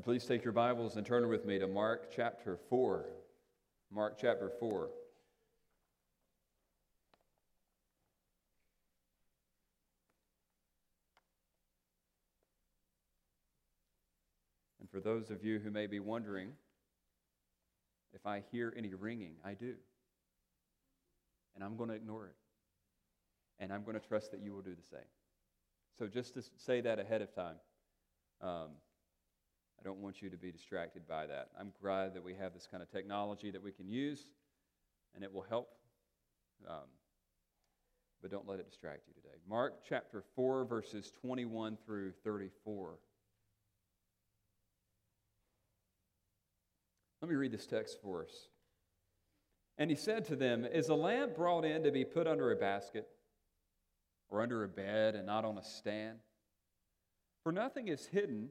Please take your Bibles and turn with me to Mark chapter 4. Mark chapter 4. And for those of you who may be wondering if I hear any ringing, I do. And I'm going to ignore it. And I'm going to trust that you will do the same. So just to say that ahead of time, um, I don't want you to be distracted by that. I'm glad that we have this kind of technology that we can use, and it will help. Um, but don't let it distract you today. Mark chapter 4, verses 21 through 34. Let me read this text for us. And he said to them, Is a lamp brought in to be put under a basket or under a bed and not on a stand? For nothing is hidden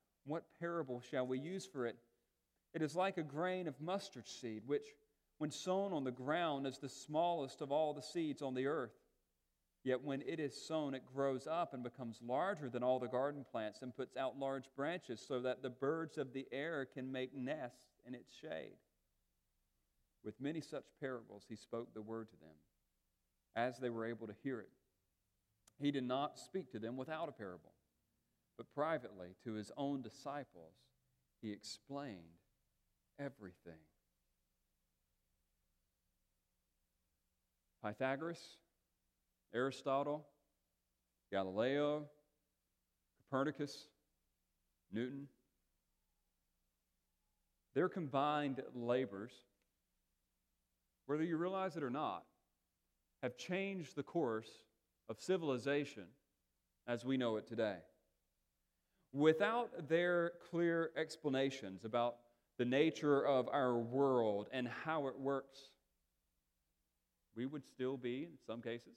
what parable shall we use for it? It is like a grain of mustard seed, which, when sown on the ground, is the smallest of all the seeds on the earth. Yet when it is sown, it grows up and becomes larger than all the garden plants and puts out large branches so that the birds of the air can make nests in its shade. With many such parables, he spoke the word to them as they were able to hear it. He did not speak to them without a parable, but privately to his own disciples, he explained everything. Pythagoras, Aristotle, Galileo, Copernicus, Newton, their combined labors whether you realize it or not, have changed the course of civilization as we know it today. Without their clear explanations about the nature of our world and how it works, we would still be, in some cases,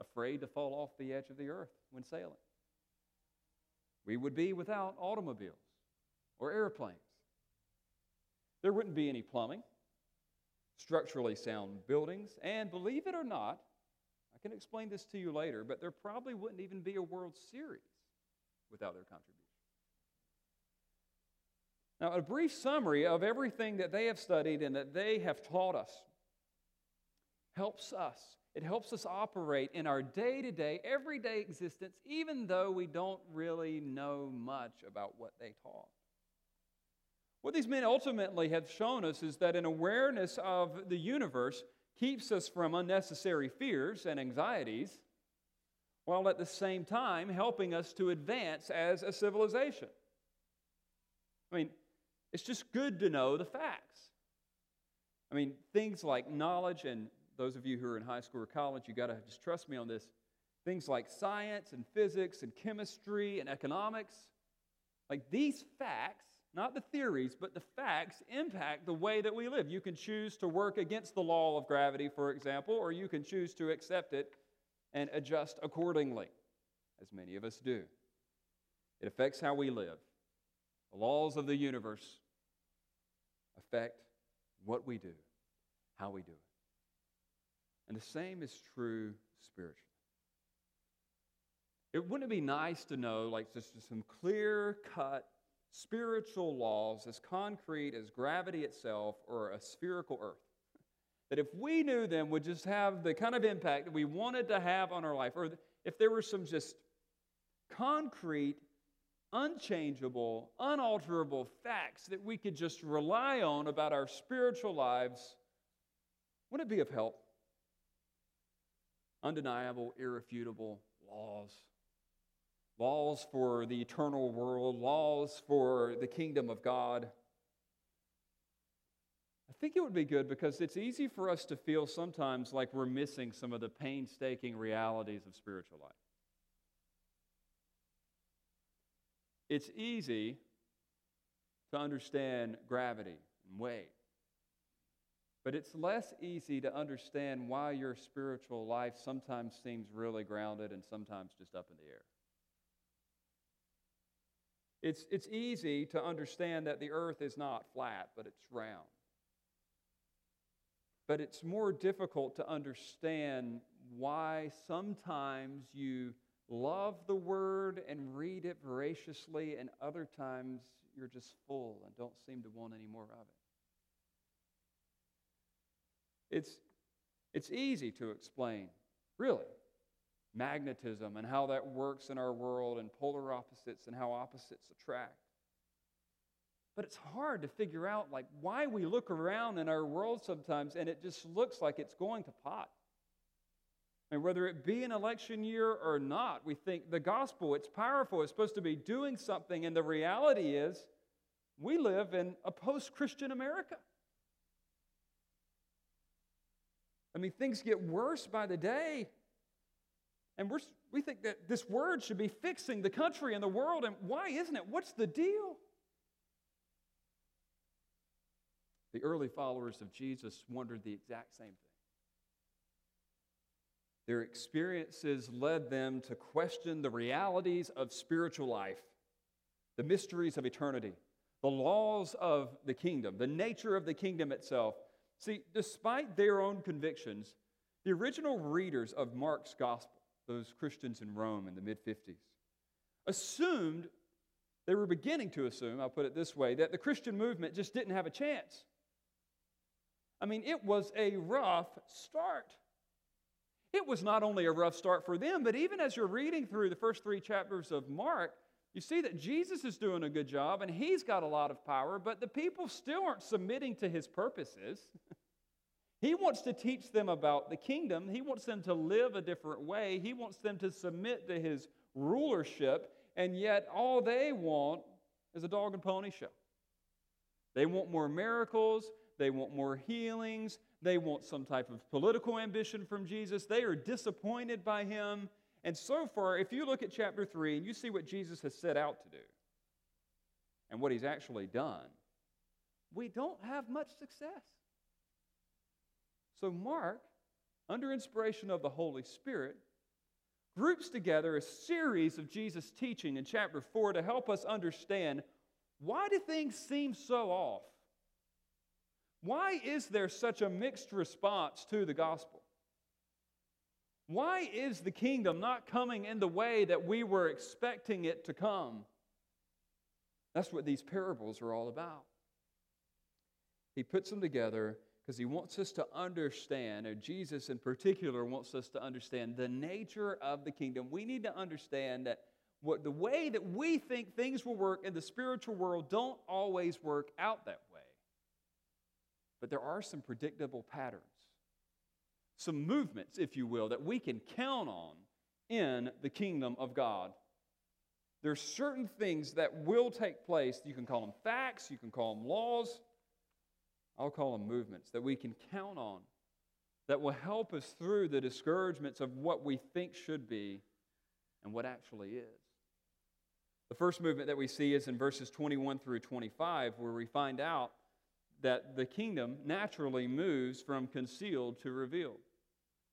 afraid to fall off the edge of the earth when sailing. We would be without automobiles or airplanes. There wouldn't be any plumbing structurally sound buildings. And believe it or not, I can explain this to you later, but there probably wouldn't even be a World Series without their contribution. Now, a brief summary of everything that they have studied and that they have taught us helps us. It helps us operate in our day to day, everyday existence, even though we don't really know much about what they taught. What these men ultimately have shown us is that an awareness of the universe keeps us from unnecessary fears and anxieties, while at the same time helping us to advance as a civilization. I mean, it's just good to know the facts. I mean, things like knowledge, and those of you who are in high school or college, you got to just trust me on this. Things like science and physics and chemistry and economics, like these facts not the theories, but the facts impact the way that we live. You can choose to work against the law of gravity, for example, or you can choose to accept it and adjust accordingly, as many of us do. It affects how we live. The laws of the universe affect what we do, how we do it. And the same is true spiritually. It wouldn't it be nice to know, like, just some clear cut spiritual laws as concrete as gravity itself or a spherical earth. That if we knew them would just have the kind of impact that we wanted to have on our life, or if there were some just concrete, unchangeable, unalterable facts that we could just rely on about our spiritual lives, wouldn't it be of help? Undeniable, irrefutable laws. Laws for the eternal world, laws for the kingdom of God. I think it would be good because it's easy for us to feel sometimes like we're missing some of the painstaking realities of spiritual life. It's easy to understand gravity and weight, but it's less easy to understand why your spiritual life sometimes seems really grounded and sometimes just up in the air. It's, it's easy to understand that the earth is not flat, but it's round. But it's more difficult to understand why sometimes you love the word and read it voraciously, and other times you're just full and don't seem to want any more of it. It's, it's easy to explain, really, magnetism and how that works in our world, and polar opposites and how opposites attract. But it's hard to figure out like why we look around in our world sometimes and it just looks like it's going to pot. And whether it be an election year or not, we think the gospel, it's powerful, it's supposed to be doing something. And the reality is, we live in a post Christian America. I mean, things get worse by the day. And we're, we think that this word should be fixing the country and the world. And why isn't it? What's the deal? The early followers of Jesus wondered the exact same thing. Their experiences led them to question the realities of spiritual life, the mysteries of eternity, the laws of the kingdom, the nature of the kingdom itself. See, despite their own convictions, the original readers of Mark's gospel, those Christians in Rome in the mid 50s, assumed, they were beginning to assume, I'll put it this way, that the Christian movement just didn't have a chance. I mean, it was a rough start. It was not only a rough start for them, but even as you're reading through the first three chapters of Mark, you see that Jesus is doing a good job and he's got a lot of power, but the people still aren't submitting to his purposes. he wants to teach them about the kingdom, he wants them to live a different way, he wants them to submit to his rulership, and yet all they want is a dog and pony show. They want more miracles, they want more healings, they want some type of political ambition from Jesus. They are disappointed by him. And so far, if you look at chapter 3 and you see what Jesus has set out to do and what he's actually done, we don't have much success. So, Mark, under inspiration of the Holy Spirit, groups together a series of Jesus' teaching in chapter 4 to help us understand why do things seem so off? Why is there such a mixed response to the gospel? Why is the kingdom not coming in the way that we were expecting it to come? That's what these parables are all about. He puts them together because he wants us to understand, or Jesus in particular wants us to understand the nature of the kingdom. We need to understand that what the way that we think things will work in the spiritual world don't always work out that way. But there are some predictable patterns, some movements, if you will, that we can count on in the kingdom of God. There are certain things that will take place. You can call them facts, you can call them laws. I'll call them movements that we can count on that will help us through the discouragements of what we think should be and what actually is. The first movement that we see is in verses 21 through 25, where we find out that the kingdom naturally moves from concealed to revealed.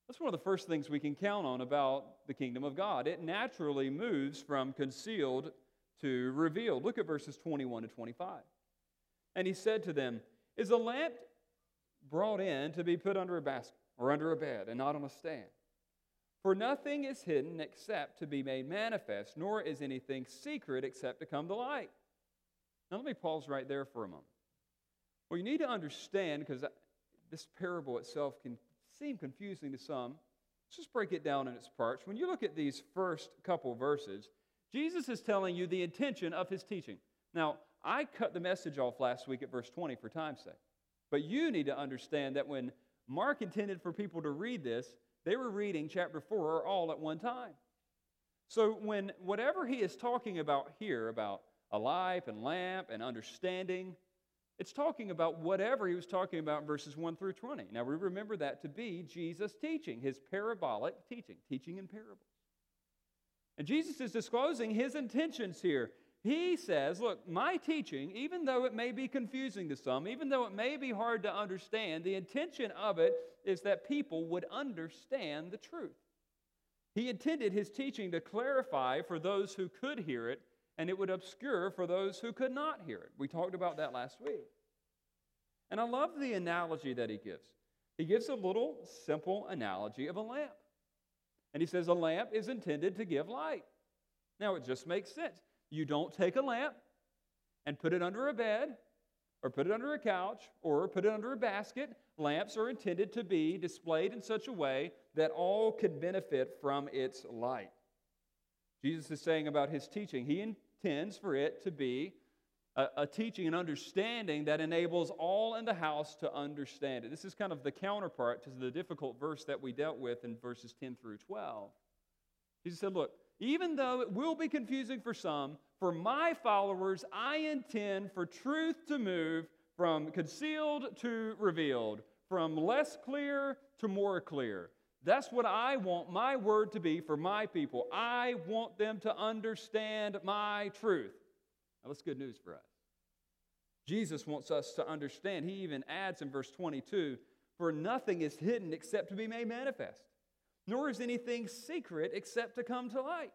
That's one of the first things we can count on about the kingdom of God. It naturally moves from concealed to revealed. Look at verses 21 to 25. And he said to them, Is a lamp brought in to be put under a basket or under a bed and not on a stand? For nothing is hidden except to be made manifest, nor is anything secret except to come to light. Now let me pause right there for a moment. Well, you need to understand, because this parable itself can seem confusing to some. Let's just break it down in its parts. When you look at these first couple verses, Jesus is telling you the intention of his teaching. Now, I cut the message off last week at verse 20 for time's sake. But you need to understand that when Mark intended for people to read this, they were reading chapter 4 all at one time. So, when whatever he is talking about here, about a life and lamp and understanding, it's talking about whatever he was talking about in verses 1 through 20. Now, we remember that to be Jesus' teaching, his parabolic teaching, teaching in parables. And Jesus is disclosing his intentions here. He says, Look, my teaching, even though it may be confusing to some, even though it may be hard to understand, the intention of it is that people would understand the truth. He intended his teaching to clarify for those who could hear it and it would obscure for those who could not hear it. We talked about that last week. And I love the analogy that he gives. He gives a little simple analogy of a lamp. And he says a lamp is intended to give light. Now, it just makes sense. You don't take a lamp and put it under a bed or put it under a couch or put it under a basket. Lamps are intended to be displayed in such a way that all can benefit from its light. Jesus is saying about his teaching, he intends for it to be a, a, teaching and understanding that enables all in the house to understand it. This is kind of the counterpart to the difficult verse that we dealt with in verses 10 through 12. Jesus said, Look, even though it will be confusing for some, for my followers, I intend for truth to move from concealed to revealed, from less clear to more clear. That's what I want my word to be for my people. I want them to understand my truth. Now, that's good news for us. Jesus wants us to understand. He even adds in verse 22 For nothing is hidden except to be made manifest, nor is anything secret except to come to light.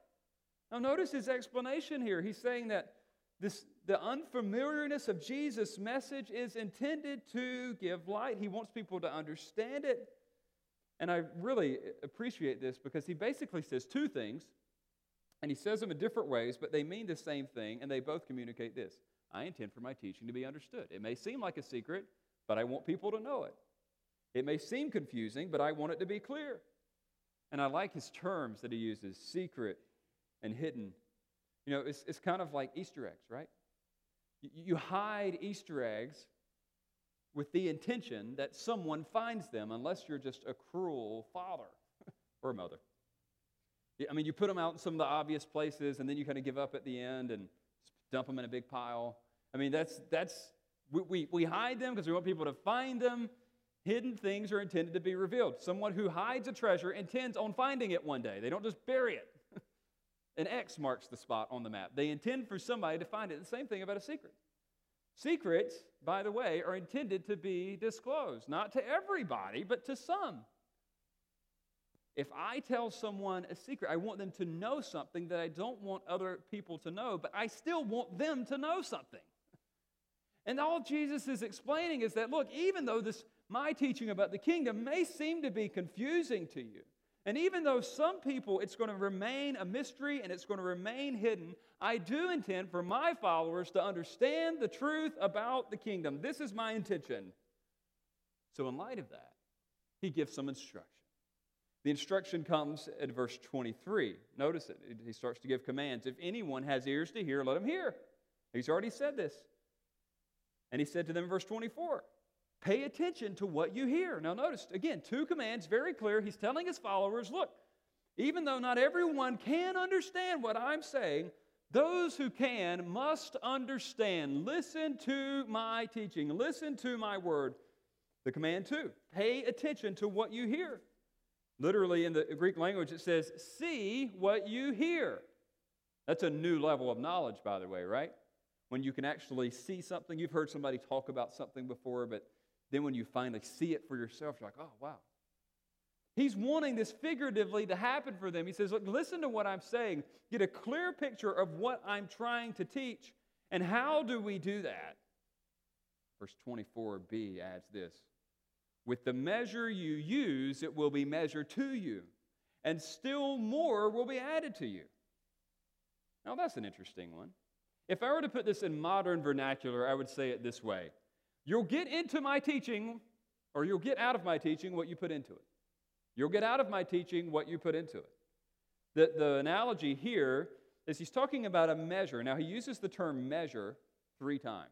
Now, notice his explanation here. He's saying that this, the unfamiliarness of Jesus' message is intended to give light. He wants people to understand it. And I really appreciate this because he basically says two things, and he says them in different ways, but they mean the same thing, and they both communicate this I intend for my teaching to be understood. It may seem like a secret, but I want people to know it. It may seem confusing, but I want it to be clear. And I like his terms that he uses secret and hidden. You know, it's, it's kind of like Easter eggs, right? You hide Easter eggs with the intention that someone finds them, unless you're just a cruel father or a mother. I mean, you put them out in some of the obvious places, and then you kind of give up at the end and dump them in a big pile. I mean, that's, that's we, we, we hide them because we want people to find them. Hidden things are intended to be revealed. Someone who hides a treasure intends on finding it one day. They don't just bury it. An X marks the spot on the map. They intend for somebody to find it. The same thing about a secret. Secrets, by the way, are intended to be disclosed, not to everybody, but to some. If I tell someone a secret, I want them to know something that I don't want other people to know, but I still want them to know something. And all Jesus is explaining is that, look, even though this, my teaching about the kingdom may seem to be confusing to you, and even though some people it's going to remain a mystery and it's going to remain hidden, I do intend for my followers to understand the truth about the kingdom. This is my intention. So, in light of that, he gives some instruction. The instruction comes at verse 23. Notice it. He starts to give commands. If anyone has ears to hear, let him hear. He's already said this. And he said to them verse 24, Pay attention to what you hear. Now, notice again, two commands, very clear. He's telling his followers look, even though not everyone can understand what I'm saying, those who can must understand. Listen to my teaching, listen to my word. The command, two, pay attention to what you hear. Literally, in the Greek language, it says, see what you hear. That's a new level of knowledge, by the way, right? When you can actually see something. You've heard somebody talk about something before, but then when you finally see it for yourself, you're like, oh, wow. He's wanting this figuratively to happen for them. He says, Look, listen to what I'm saying. Get a clear picture of what I'm trying to teach. And how do we do that? Verse 24b adds this With the measure you use, it will be measured to you, and still more will be added to you. Now, that's an interesting one. If I were to put this in modern vernacular, I would say it this way You'll get into my teaching, or you'll get out of my teaching what you put into it. You'll get out of my teaching what you put into it. The, the analogy here is he's talking about a measure. Now, he uses the term measure three times.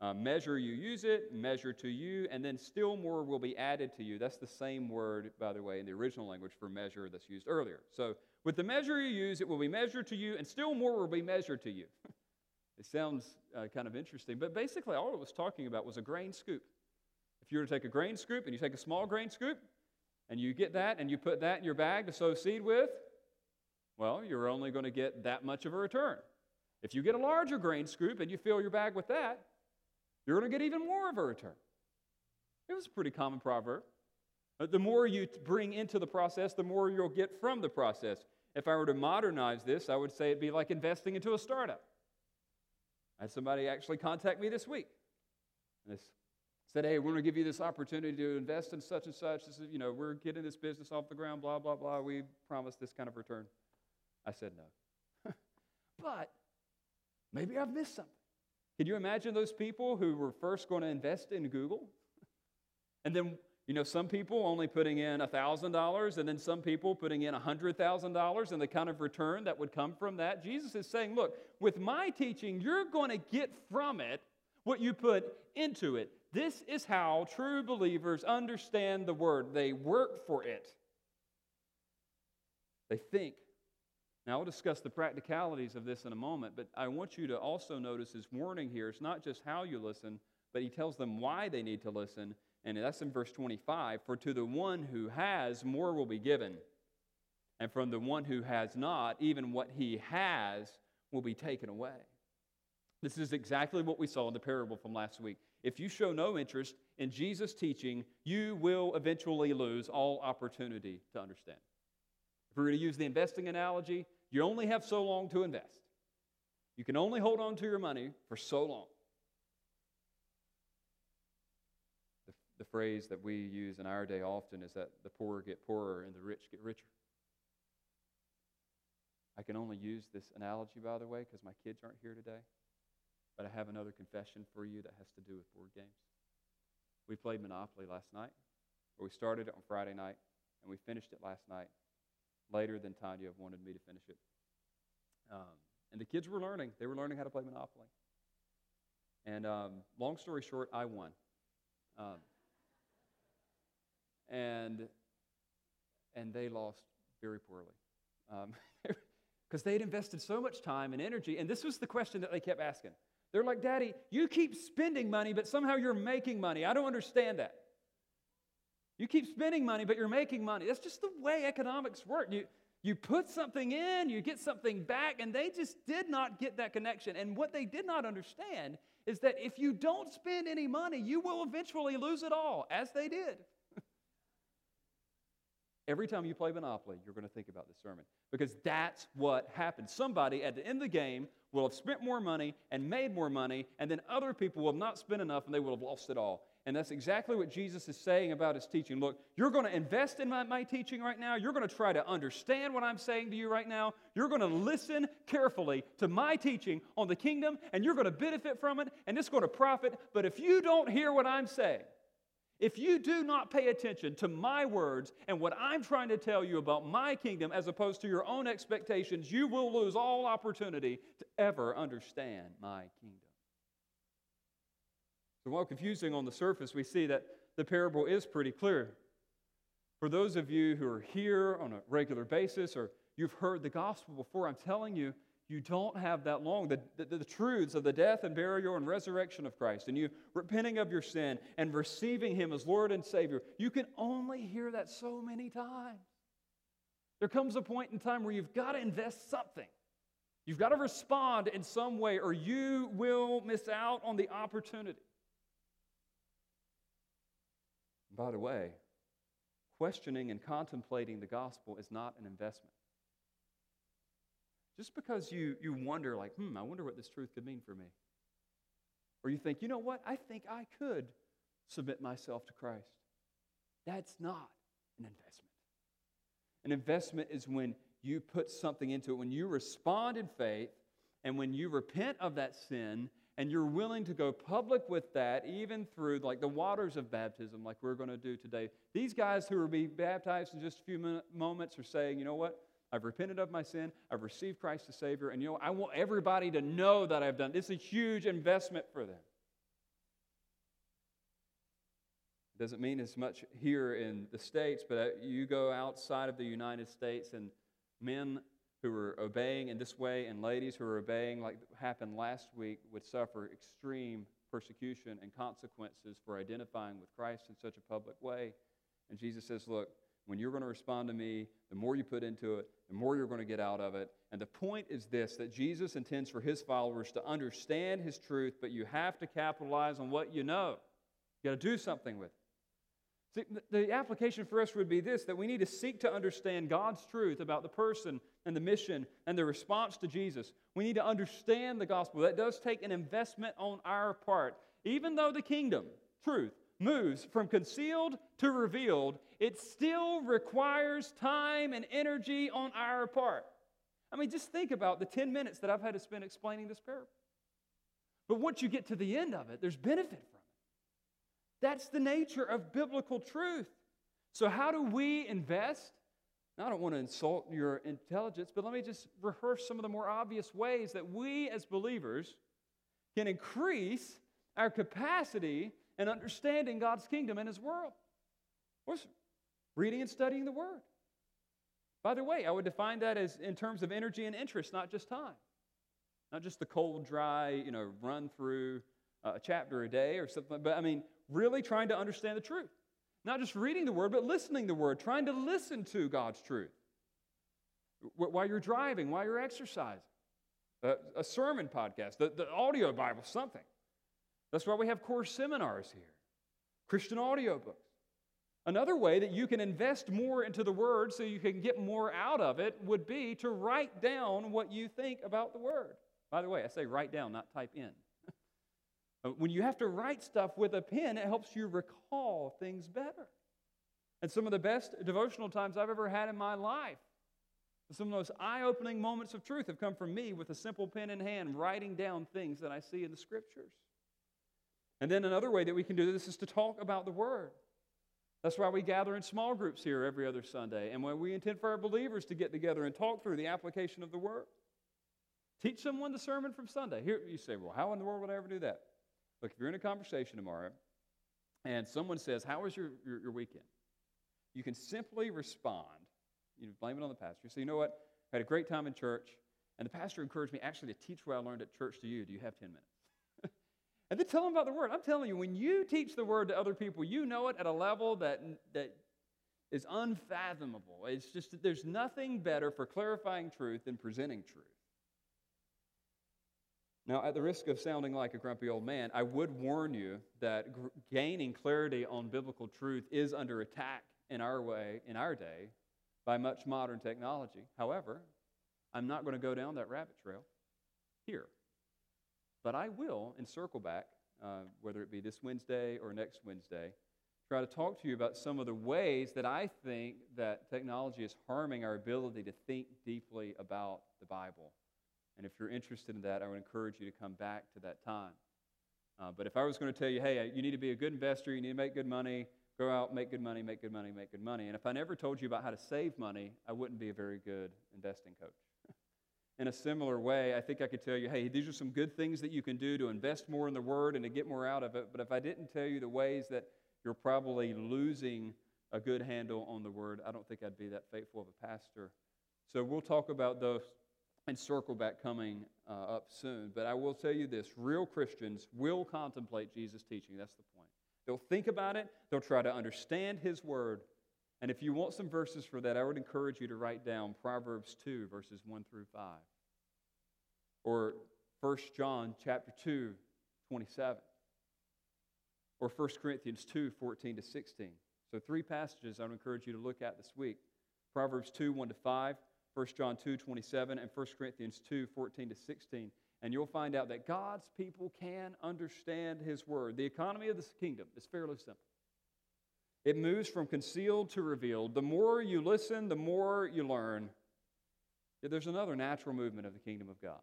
Uh, measure you use it, measure to you, and then still more will be added to you. That's the same word, by the way, in the original language for measure that's used earlier. So, with the measure you use, it will be measured to you, and still more will be measured to you. it sounds uh, kind of interesting, but basically, all it was talking about was a grain scoop. If you were to take a grain scoop and you take a small grain scoop, and you get that and you put that in your bag to sow seed with, well, you're only going to get that much of a return. If you get a larger grain scoop and you fill your bag with that, you're going to get even more of a return. It was a pretty common proverb. The more you bring into the process, the more you'll get from the process. If I were to modernize this, I would say it'd be like investing into a startup. I had somebody actually contact me this week. And this said, hey, we're going to give you this opportunity to invest in such and such. This is, you know, we're getting this business off the ground, blah, blah, blah. We promise this kind of return. I said no. but maybe I've missed something. Can you imagine those people who were first going to invest in Google? And then, you know, some people only putting in $1,000 and then some people putting in $100,000 and the kind of return that would come from that. Jesus is saying, look, with my teaching, you're going to get from it what you put into it. This is how true believers understand the word. They work for it, they think now, I'll discuss the practicalities of this in a moment, but I want you to also notice his warning here. It's not just how you listen, but he tells them why they need to listen. And that's in verse 25 For to the one who has, more will be given. And from the one who has not, even what he has will be taken away. This is exactly what we saw in the parable from last week. If you show no interest in Jesus' teaching, you will eventually lose all opportunity to understand. If we're going to use the investing analogy, you only have so long to invest. You can only hold on to your money for so long. The, phrase that we use in our day often is that the poor get poorer and the rich get richer. I can only use this analogy, by the way, because my kids aren't here today. But I have another confession for you that has to do with board games. We played Monopoly last night, or we started it on Friday night, and we finished it last night later than Tanya wanted me to finish it. Um, and the kids were learning. They were learning how to play Monopoly. And um, long story short, I won. Um, and, and they lost very poorly. Because um, they had invested so much time and energy. And this was the question that they kept asking. They're like, Daddy, you keep spending money, but somehow you're making money. I don't understand that. You keep spending money, but you're making money. That's just the way economics work. You, you put something in, you get something back, and they just did not get that connection. And what they did not understand is that if you don't spend any money, you will eventually lose it all, as they did. Every time you play Monopoly, you're going to think about this sermon because that's what happens. Somebody at the end of the game will have spent more money and made more money, and then other people will have not spent enough and they will have lost it all. And that's exactly what Jesus is saying about his teaching. Look, you're going to invest in my, my teaching right now. You're going to try to understand what I'm saying to you right now. You're going to listen carefully to my teaching on the kingdom, and you're going to benefit from it, and it's going to profit. But if you don't hear what I'm saying, if you do not pay attention to my words and what I'm trying to tell you about my kingdom as opposed to your own expectations, you will lose all opportunity to ever understand my kingdom. So while confusing on the surface, we see that the parable is pretty clear. For those of you who are here on a regular basis or you've heard the gospel before, I'm telling you, you don't have that long. The, the, the, truths of the death and burial and resurrection of Christ, and you repenting of your sin and receiving Him as Lord and Savior, you can only hear that so many times. There comes a point in time where you've got to invest something. You've got to respond in some way, or you will miss out on the opportunity. By the way, questioning and contemplating the gospel is not an investment. Just because you, you wonder, like, hmm, I wonder what this truth could mean for me. Or you think, you know what, I think I could submit myself to Christ. That's not an investment. An investment is when you put something into it, when you respond in faith, and when you repent of that sin and you're willing to go public with that, even through like the waters of baptism, like we're going to do today. These guys who will be baptized in just a few moments are saying, you know what? I've repented of my sin. I've received Christ as Savior. And you know, I want everybody to know that I've done. This. It's a huge investment for them. It doesn't mean as much here in the States, but uh, you go outside of the United States and men who are obeying in this way and ladies who are obeying, like happened last week, would suffer extreme persecution and consequences for identifying with Christ in such a public way. And Jesus says, Look, when you're going to respond to me, the more you put into it, the more you're going to get out of it. And the point is this that Jesus intends for his followers to understand his truth, but you have to capitalize on what you know. You got to do something with it. See, the application for us would be this that we need to seek to understand God's truth about the person and the mission and the response to Jesus. We need to understand the gospel. That does take an investment on our part. Even though the kingdom, truth, moves from concealed to revealed, it still requires time and energy on our part. I mean, just think about the 10 minutes that I've had to spend explaining this parable. But once you get to the end of it, there's benefit from it. that's the nature of biblical truth. So, how do we invest? Now, I don't want to insult your intelligence, but let me just rehearse some of the more obvious ways that we as believers can increase our capacity in understanding God's kingdom and His world. Reading and studying the Word? By the way, I would define that as in terms of energy and interest, not just time. Not just the cold, dry, you know, run through uh, a chapter a day or something, but I mean, really trying to understand the truth. Not just reading the word, but listening the word, trying to listen to God's truth. While you're driving, while you're exercising, a, a sermon podcast, the, the audio Bible, something. That's why we have course seminars here, Christian audio books. Another way that you can invest more into the Word so you can get more out of it would be to write down what you think about the Word. By the way, I say write down, not type in. Uh, when you have to write stuff with a pen, it helps you recall things better. And some of the best devotional times I've ever had in my life, some of those eye opening moments of truth have come from me with a simple pen in hand, writing down things that I see in the scriptures. And then another way that we can do this is to talk about the Word. That's why we gather in small groups here every other Sunday, and when we intend for our believers to get together and talk through the application of the Word. Teach someone the sermon from Sunday. Here you say, well, how in the world would I ever do that? Look, if you're in a conversation tomorrow and someone says, How was your, your, your weekend? You can simply respond. You blame it on the pastor. So, you know what? I had a great time in church, and the pastor encouraged me actually to teach what I learned at church to you. Do you have 10 minutes? And then tell them about the word. I'm telling you, when you teach the word to other people, you know it at a level that, that is unfathomable. It's just that there's nothing better for clarifying truth than presenting truth. Now, at the risk of sounding like a grumpy old man, I would warn you that gr- gaining clarity on biblical truth is under attack in our way, in our day, by much modern technology. However, I'm not going to go down that rabbit trail here. But I will, and circle back, uh, whether it be this Wednesday or next Wednesday, try to talk to you about some of the ways that I think that technology is harming our ability to think deeply about the Bible and if you're interested in that, I would encourage you to come back to that time. Uh, but if I was going to tell you, hey, you need to be a good investor, you need to make good money, go out, make good money, make good money, make good money. And if I never told you about how to save money, I wouldn't be a very good investing coach. In a similar way, I think I could tell you, hey, these are some good things that you can do to invest more in the Word and to get more out of it. But if I didn't tell you the ways that you're probably losing a good handle on the Word, I don't think I'd be that faithful of a pastor. So we'll talk about those and circle back coming uh, up soon. But I will tell you this real Christians will contemplate Jesus' teaching. That's the point. They'll think about it, they'll try to understand his word. And if you want some verses for that, I would encourage you to write down Proverbs 2, verses 1 through 5. Or 1 John chapter 2, 27. Or 1 Corinthians 2, 14 to 16. So, three passages I would encourage you to look at this week Proverbs 2, 1 to 5. 1 John 2 27 and 1 Corinthians 2 14 to 16. And you'll find out that God's people can understand His Word. The economy of this kingdom is fairly simple. It moves from concealed to revealed. The more you listen, the more you learn. There's another natural movement of the kingdom of God.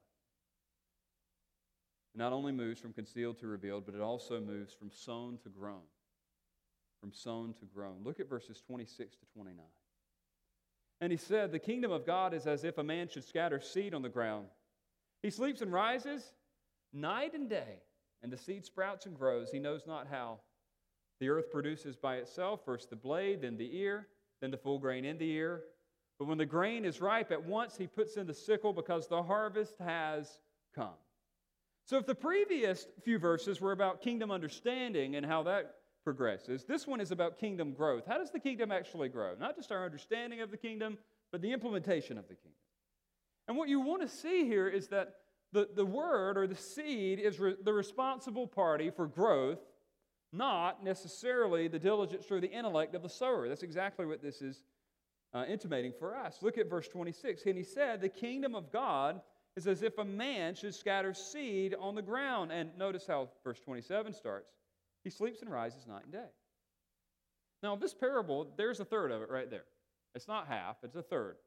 It not only moves from concealed to revealed, but it also moves from sown to grown. From sown to grown. Look at verses 26 to 29. And he said, The kingdom of God is as if a man should scatter seed on the ground. He sleeps and rises night and day, and the seed sprouts and grows. He knows not how. The earth produces by itself first the blade, then the ear, then the full grain in the ear. But when the grain is ripe, at once he puts in the sickle because the harvest has come. So, if the previous few verses were about kingdom understanding and how that progresses, this one is about kingdom growth. How does the kingdom actually grow? Not just our understanding of the kingdom, but the implementation of the kingdom. And what you want to see here is that the, the word or the seed is re- the responsible party for growth, not necessarily the diligence or the intellect of the sower. That's exactly what this is uh, intimating for us. Look at verse 26. And he said, The kingdom of God is as if a man should scatter seed on the ground. And notice how verse 27 starts. He sleeps and rises night and day. Now, this parable, there's a third of it right there. It's not half, it's a third.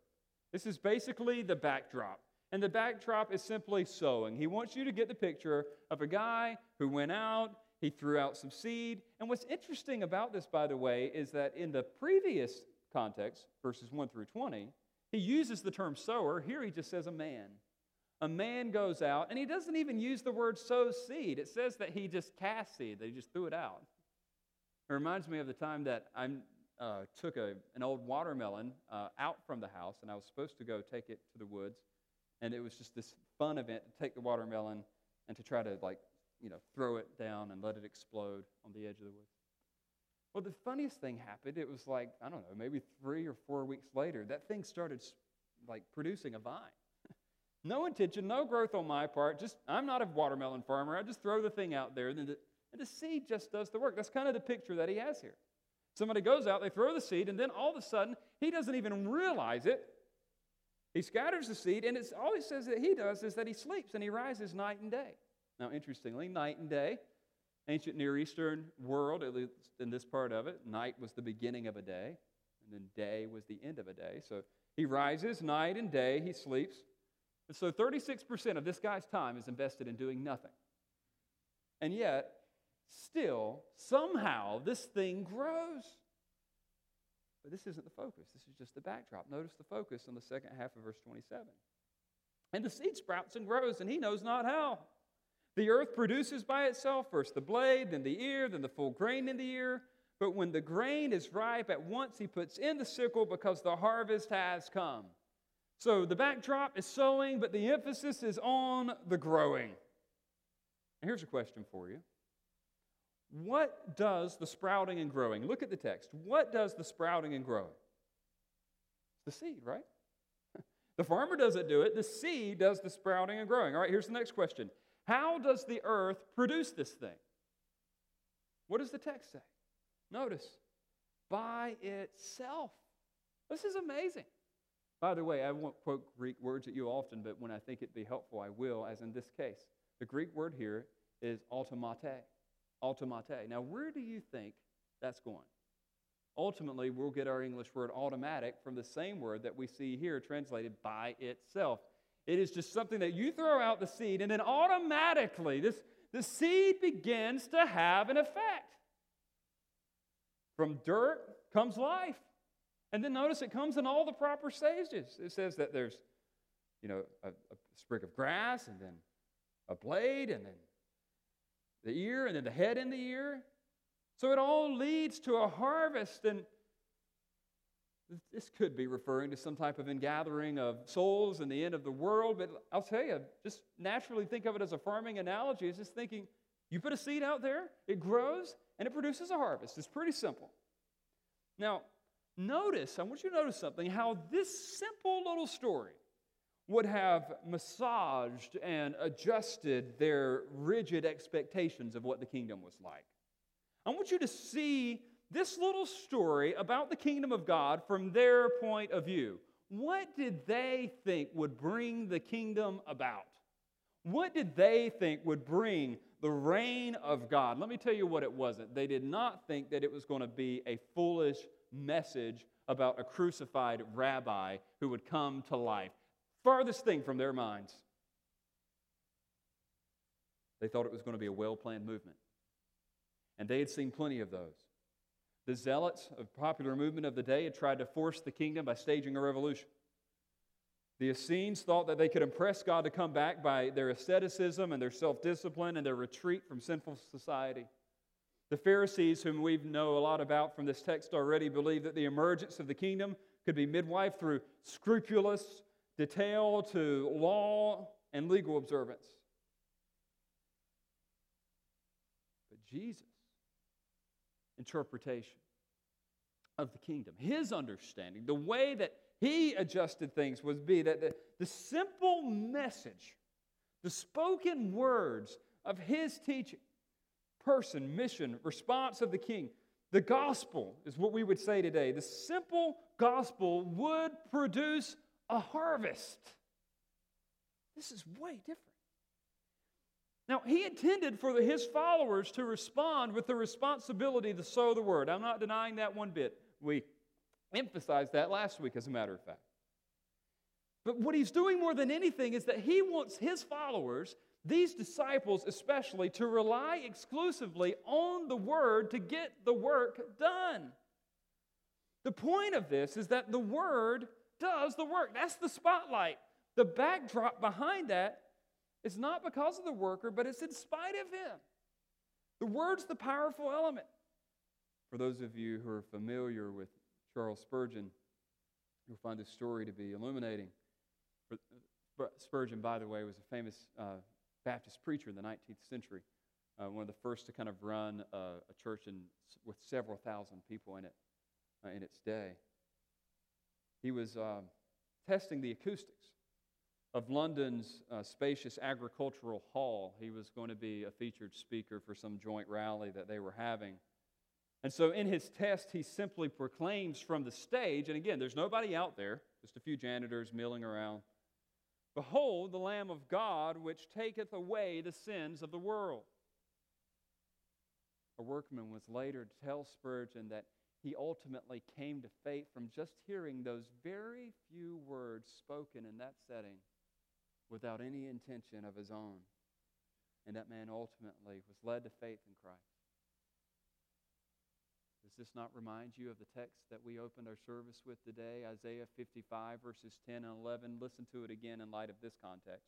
This is basically the backdrop. And the backdrop is simply sowing. He wants you to get the picture of a guy who went out, he threw out some seed. And what's interesting about this, by the way, is that in the previous context, verses 1 through 20, he uses the term sower. Here he just says a man. A man goes out, and he doesn't even use the word sow seed. It says that he just cast seed, that he just threw it out. It reminds me of the time that I uh, took a, an old watermelon uh, out from the house, and I was supposed to go take it to the woods. And it was just this fun event to take the watermelon and to try to, like, you know, throw it down and let it explode on the edge of the woods. Well, the funniest thing happened. It was like, I don't know, maybe three or four weeks later, that thing started, like, producing a vine. No intention, no growth on my part. Just, I'm not a watermelon farmer. I just throw the thing out there, and the, and the seed just does the work. That's kind of the picture that he has here. Somebody goes out, they throw the seed, and then all of a sudden, he doesn't even realize it. He scatters the seed, and it's all he says that he does is that he sleeps and he rises night and day. Now, interestingly, night and day, ancient Near Eastern world, at least in this part of it, night was the beginning of a day, and then day was the end of a day. So he rises night and day, he sleeps. And so 36% of this guy's time is invested in doing nothing. And yet, still, somehow, this thing grows. But this isn't the focus. This is just the backdrop. Notice the focus on the second half of verse 27. And the seed sprouts and grows, and he knows not how. The earth produces by itself first the blade, then the ear, then the full grain in the ear. But when the grain is ripe, at once he puts in the sickle because the harvest has come. So the backdrop is sowing, but the emphasis is on the growing. And here's a question for you What does the sprouting and growing? Look at the text. What does the sprouting and growing? The seed, right? The farmer doesn't do it, the seed does the sprouting and growing. All right, here's the next question How does the earth produce this thing? What does the text say? Notice, by itself. This is amazing. By the way, I won't quote Greek words at you often, but when I think it'd be helpful, I will, as in this case. The Greek word here is automate. Automate. Now, where do you think that's going? Ultimately, we'll get our English word automatic from the same word that we see here translated by itself. It is just something that you throw out the seed, and then automatically this, the seed begins to have an effect. From dirt comes life. And then notice it comes in all the proper stages. It says that there's, you know, a, a sprig of grass and then a blade and then the ear and then the head in the ear. So it all leads to a harvest. And this could be referring to some type of ingathering of souls and the end of the world. But I'll tell you, just naturally think of it as a farming analogy. It's just thinking you put a seed out there, it grows, and it produces a harvest. It's pretty simple. Now, notice, I want you to notice something how this simple little story would have massaged and adjusted their rigid expectations of what the kingdom was like. I want you to see this little story about the kingdom of God from their point of view. What did they think would bring the kingdom about? What did they think would bring the reign of God? Let me tell you what it wasn't. They did not think that it was going to be a foolish message about a crucified rabbi who would come to life. Farthest thing from their minds. They thought it was going to be a well planned movement. And they had seen plenty of those. The zealots of popular movement of the day had tried to force the kingdom by staging a revolution. The Essenes thought that they could impress God to come back by their asceticism and their self discipline and their retreat from sinful society. The Pharisees, whom we know a lot about from this text already, believed that the emergence of the kingdom could be midwife through scrupulous detail to law and legal observance. But Jesus' interpretation of the kingdom, his understanding, the way that he adjusted things was be that the, the simple message, the spoken words of his teaching, person, mission, response of the king, the gospel is what we would say today. The simple gospel would produce a harvest. This is way different. Now, he intended for his followers to respond with the responsibility to sow the word. I'm not denying that one bit. We emphasized that last week, as a matter of fact. But what he's doing more than anything is that he wants his followers, these disciples especially, to rely exclusively on the word to get the work done. The point of this is that the word does the work. That's the spotlight. The backdrop behind that is not because of the worker, but it's in spite of him. The word's the powerful element. For those of you who are familiar with Charles Spurgeon, you'll find this story to be illuminating. Spurgeon, by the way, was a famous uh, Baptist preacher in the 19th century, uh, one of the first to kind of run a, a church in, with several thousand people in it uh, in its day. He was um, testing the acoustics of London's uh, spacious agricultural hall. He was going to be a featured speaker for some joint rally that they were having. And so in his test, he simply proclaims from the stage, and again, there's nobody out there, just a few janitors milling around. Behold, the Lamb of God, which taketh away the sins of the world. A workman was later to tell Spurgeon that he ultimately came to faith from just hearing those very few words spoken in that setting without any intention of his own. And that man ultimately was led to faith in Christ. Does this not remind you of the text that we opened our service with today, Isaiah 55, verses 10 and 11? Listen to it again in light of this context.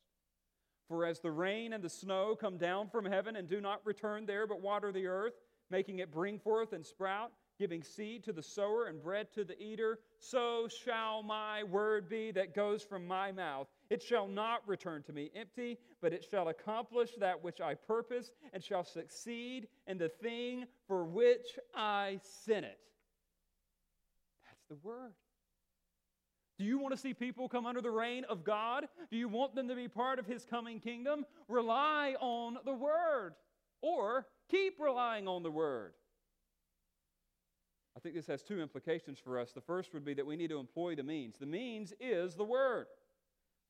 For as the rain and the snow come down from heaven and do not return there, but water the earth, making it bring forth and sprout, giving seed to the sower and bread to the eater, so shall my word be that goes from my mouth. It shall not return to me empty, but it shall accomplish that which I purpose and shall succeed in the thing for which I sent it. That's the word. Do you want to see people come under the reign of God? Do you want them to be part of His coming kingdom? Rely on the Word or keep relying on the Word. I think this has two implications for us. The first would be that we need to employ the means. The means is the Word.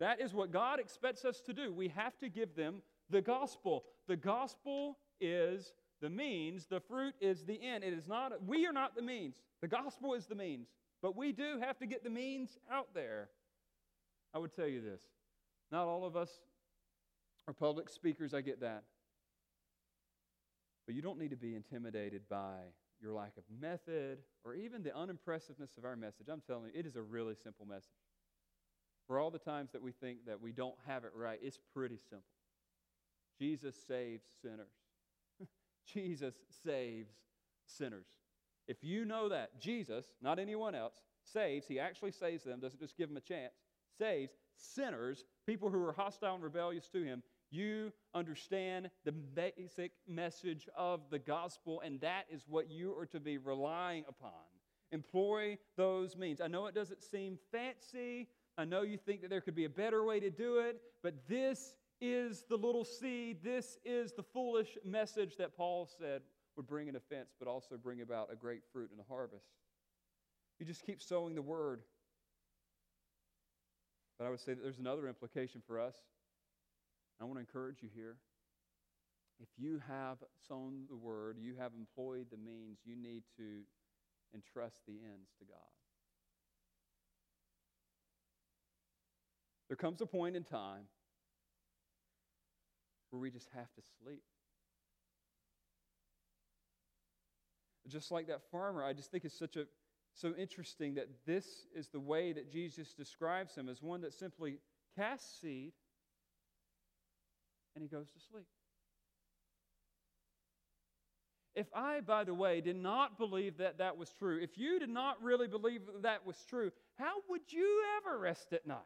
That is what God expects us to do. We have to give them the gospel. The gospel is the means, the fruit is the end. It is not, we are not the means. The gospel is the means. But we do have to get the means out there. I would tell you this not all of us are public speakers, I get that. But you don't need to be intimidated by your lack of method or even the unimpressiveness of our message. I'm telling you, it is a really simple message. For all the times that we think that we don't have it right, it's pretty simple. Jesus saves sinners. Jesus saves sinners. If you know that, Jesus, not anyone else, saves, he actually saves them, doesn't just give them a chance, saves sinners, people who are hostile and rebellious to him, you understand the basic message of the gospel, and that is what you are to be relying upon. Employ those means. I know it doesn't seem fancy. I know you think that there could be a better way to do it, but this is the little seed. This is the foolish message that Paul said would bring an offense, but also bring about a great fruit and a harvest. You just keep sowing the word. But I would say that there's another implication for us. I want to encourage you here. If you have sown the word, you have employed the means, you need to entrust the ends to God. There comes a point in time where we just have to sleep. just like that farmer, I just think it's such a so interesting that this is the way that Jesus describes him as one that simply casts seed and he goes to sleep. If I, by the way, did not believe that that was true, if you did not really believe that, that was true, how would you ever rest at night?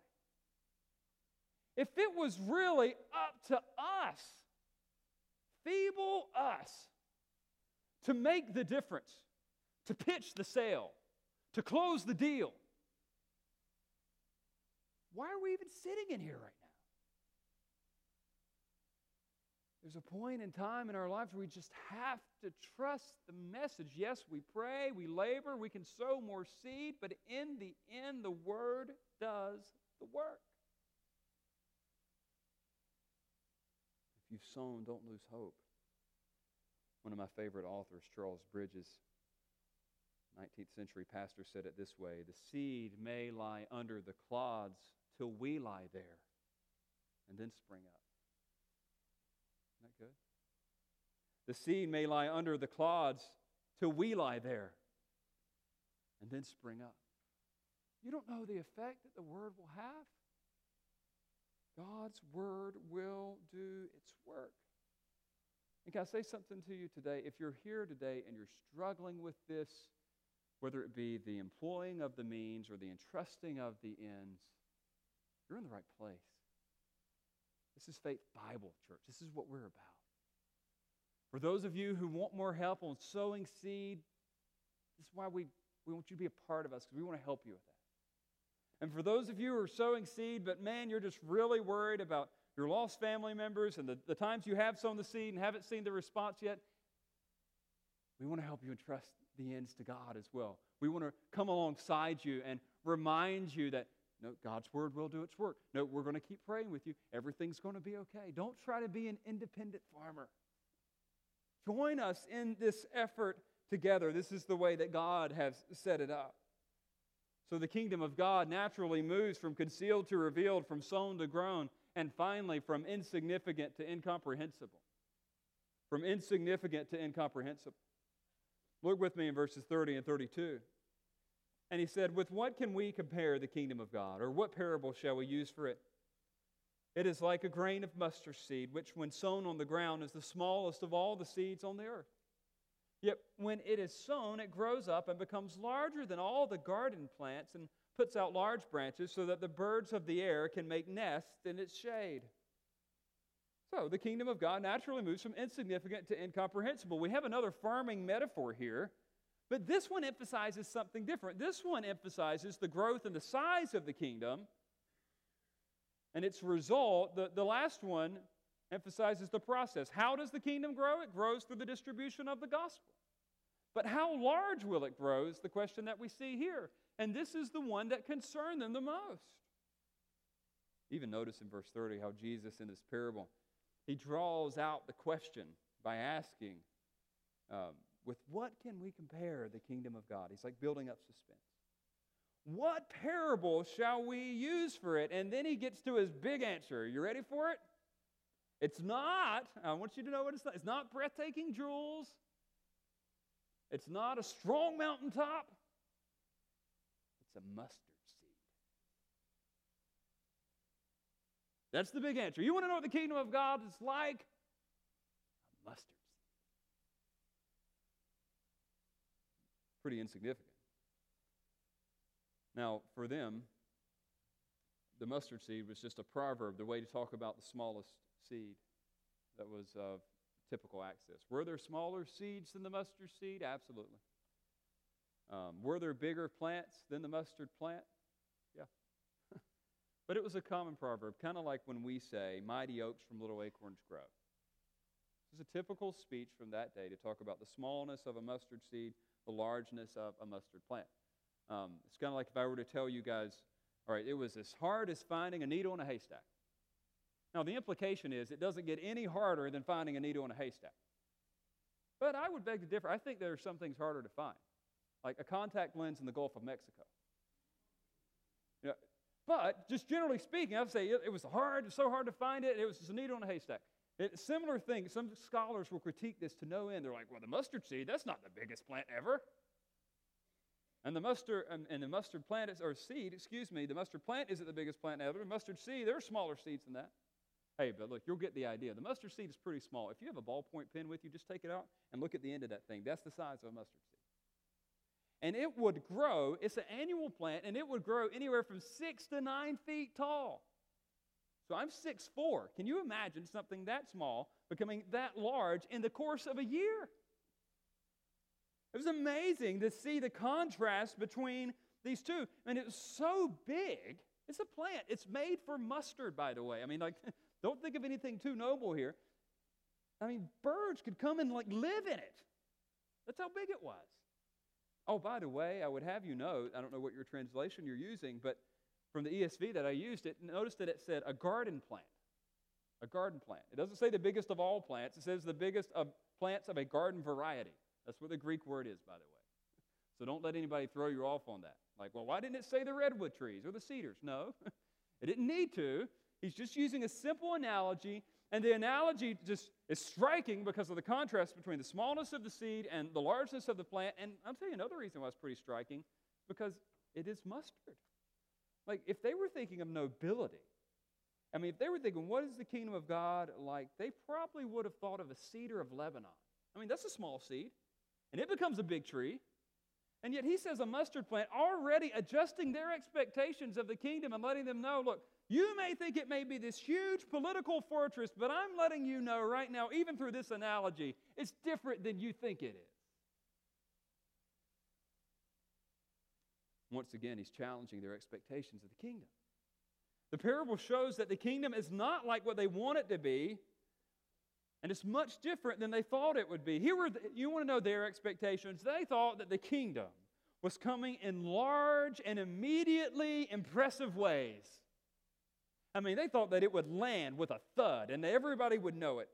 If it was really up to us, feeble us, to make the difference, to pitch the sale, to close the deal, why are we even sitting in here right now? There's a point in time in our lives where we just have to trust the message. Yes, we pray, we labor, we can sow more seed, but in the end, the Word does the work. You've sown, don't lose hope. One of my favorite authors, Charles Bridges, 19th century pastor, said it this way The seed may lie under the clods till we lie there and then spring up. Isn't that good? The seed may lie under the clods till we lie there and then spring up. You don't know the effect that the word will have. God's word will do its work. And can I say something to you today? If you're here today and you're struggling with this, whether it be the employing of the means or the entrusting of the ends, you're in the right place. This is Faith Bible Church. This is what we're about. For those of you who want more help on sowing seed, this is why we, we want you to be a part of us because we want to help you with that. And for those of you who are sowing seed, but man, you're just really worried about your lost family members and the, the times you have sown the seed and haven't seen the response yet, we want to help you entrust the ends to God as well. We want to come alongside you and remind you that no, God's word will do its work. No, we're going to keep praying with you. Everything's going to be okay. Don't try to be an independent farmer. Join us in this effort together. This is the way that God has set it up. So the kingdom of God naturally moves from concealed to revealed, from sown to grown, and finally from insignificant to incomprehensible. From insignificant to incomprehensible. Look with me in verses 30 and 32. And he said, With what can we compare the kingdom of God? Or what parable shall we use for it? It is like a grain of mustard seed, which, when sown on the ground, is the smallest of all the seeds on the earth. Yet, when it is sown, it grows up and becomes larger than all the garden plants and puts out large branches so that the birds of the air can make nests in its shade. So, the kingdom of God naturally moves from insignificant to incomprehensible. We have another farming metaphor here but this one emphasizes something different. This one emphasizes the growth and the size of the kingdom and its result. The, the last one emphasizes the process. How does the kingdom grow? It grows through the distribution of the gospel. But how large will it grow is the question that we see here. And this is the one that concerned them the most. Even notice in verse 30 how Jesus, in this parable, he draws out the question by asking, um, with what can we compare the kingdom of God? He's like building up suspense. What parable shall we use for it? And then he gets to his big answer. You ready for it? It's not, I want you to know what it's not. It's not breathtaking jewels. It's not a strong mountaintop. It's a mustard seed. That's the big answer. You want to know what the kingdom of God is like? A mustard seed. pretty insignificant. Now, for them, the mustard seed was just a proverb, the way to talk about the smallest seed that was of typical access. Were there smaller seeds than the mustard seed? Absolutely. Um, were there bigger plants than the mustard plant? Yeah. but it was a common proverb, kind of like when we say, Mighty oaks from little acorns grow. This is a typical speech from that day to talk about the smallness of a mustard seed the largeness of a mustard plant. Um, it's kind of like if I were to tell you guys, all right, it was as hard as finding a needle in a haystack. Now, the implication is it doesn't get any harder than finding a needle in a haystack. But I would beg to differ. I think there are some things harder to find, like a contact lens in the Gulf of Mexico. You know, but just generally speaking, I'd say it, it was hard, so hard to find it, it was just a needle in a haystack. It, similar thing, some scholars will critique this to no end. They're like, well, the mustard seed, that's not the biggest plant ever. And the mustard and, and the mustard plant is, or seed, excuse me, the mustard plant isn't the biggest plant ever. The mustard seed, there are smaller seeds than that. Hey, but look, you'll get the idea. The mustard seed is pretty small. If you have a ballpoint pen with you, just take it out and look at the end of that thing. That's the size of a mustard seed. And it would grow, it's an annual plant, and it would grow anywhere from six to nine feet tall. So I'm six four. Can you imagine something that small becoming that large in the course of a year? It was amazing to see the contrast between these two. And it was so big. It's a plant. It's made for mustard, by the way. I mean, like, don't think of anything too noble here. I mean, birds could come and like live in it. That's how big it was. Oh, by the way, I would have you know, I don't know what your translation you're using, but from the ESV that I used it, notice that it said a garden plant. A garden plant. It doesn't say the biggest of all plants, it says the biggest of plants of a garden variety. That's what the Greek word is, by the way. So don't let anybody throw you off on that. Like, well, why didn't it say the redwood trees or the cedars? No, it didn't need to. He's just using a simple analogy, and the analogy just is striking because of the contrast between the smallness of the seed and the largeness of the plant. And I'll tell you another reason why it's pretty striking because it is mustard. Like, if they were thinking of nobility, I mean, if they were thinking, what is the kingdom of God like, they probably would have thought of a cedar of Lebanon. I mean, that's a small seed and it becomes a big tree. And yet he says a mustard plant already adjusting their expectations of the kingdom and letting them know look, you may think it may be this huge political fortress, but I'm letting you know right now, even through this analogy, it's different than you think it is. Once again, he's challenging their expectations of the kingdom. The parable shows that the kingdom is not like what they want it to be, and it's much different than they thought it would be. Here were the, you want to know their expectations. They thought that the kingdom was coming in large and immediately impressive ways. I mean, they thought that it would land with a thud and everybody would know it.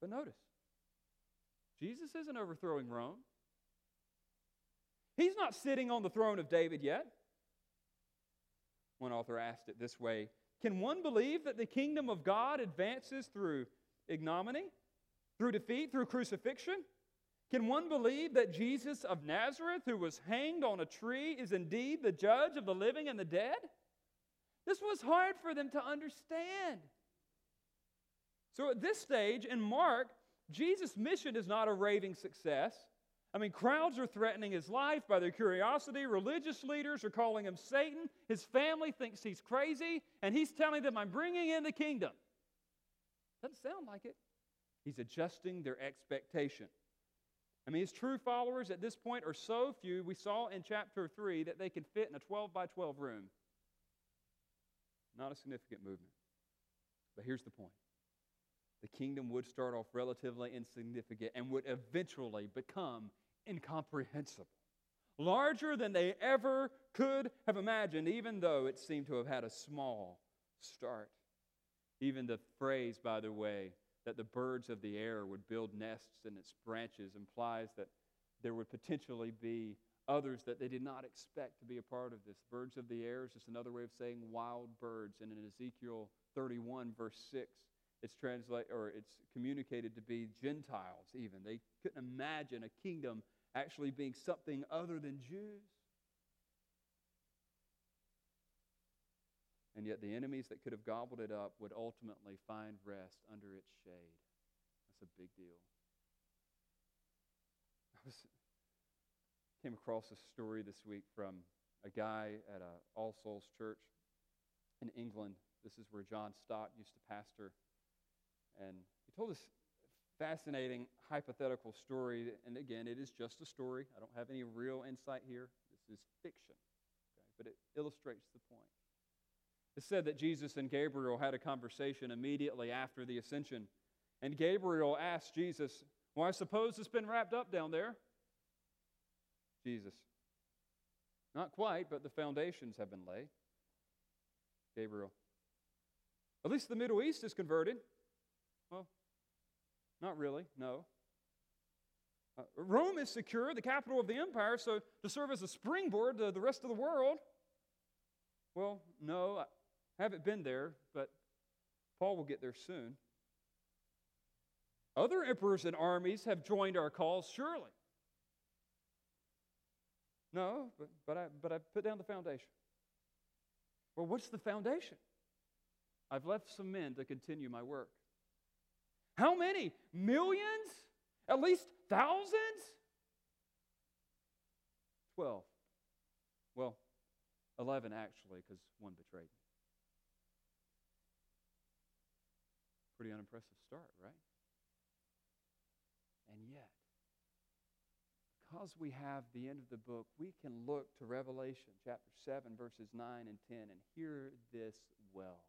But notice, Jesus isn't overthrowing Rome. He's not sitting on the throne of David yet. One author asked it this way can one believe that the kingdom of God advances through ignominy, through defeat, through crucifixion? Can one believe that Jesus of Nazareth, who was hanged on a tree, is indeed the judge of the living and the dead? This was hard for them to understand. So at this stage in Mark, Jesus' mission is not a raving success. I mean, crowds are threatening his life by their curiosity. Religious leaders are calling him Satan. His family thinks he's crazy, and he's telling them, I'm bringing in the kingdom. Doesn't sound like it. He's adjusting their expectation. I mean, his true followers at this point are so few, we saw in chapter 3 that they can fit in a 12 by 12 room. Not a significant movement. But here's the point the kingdom would start off relatively insignificant and would eventually become incomprehensible, larger than they ever could have imagined, even though it seemed to have had a small start. Even the phrase, by the way, that the birds of the air would build nests in its branches implies that there would potentially be others that they did not expect to be a part of this. Birds of the air is just another way of saying wild birds. And in Ezekiel 31, verse 6, it's translated or it's communicated to be Gentiles, even. They couldn't imagine a kingdom actually being something other than Jews. And yet, the enemies that could have gobbled it up would ultimately find rest under its shade. That's a big deal. I was, came across a story this week from a guy at a All Souls church in England. This is where John Stott used to pastor. And he told this fascinating hypothetical story. And again, it is just a story. I don't have any real insight here. This is fiction, okay? but it illustrates the point. It said that Jesus and Gabriel had a conversation immediately after the ascension. And Gabriel asked Jesus, Well, I suppose it's been wrapped up down there. Jesus, Not quite, but the foundations have been laid. Gabriel, At least the Middle East is converted. Well, not really, no. Uh, Rome is secure, the capital of the empire, so to serve as a springboard to the rest of the world. Well, no, I haven't been there, but Paul will get there soon. Other emperors and armies have joined our cause, surely. No, but, but, I, but I put down the foundation. Well, what's the foundation? I've left some men to continue my work. How many? Millions? At least thousands? Twelve. Well, 11 actually, because one betrayed me. Pretty unimpressive start, right? And yet, because we have the end of the book, we can look to Revelation chapter 7, verses 9 and 10, and hear this well.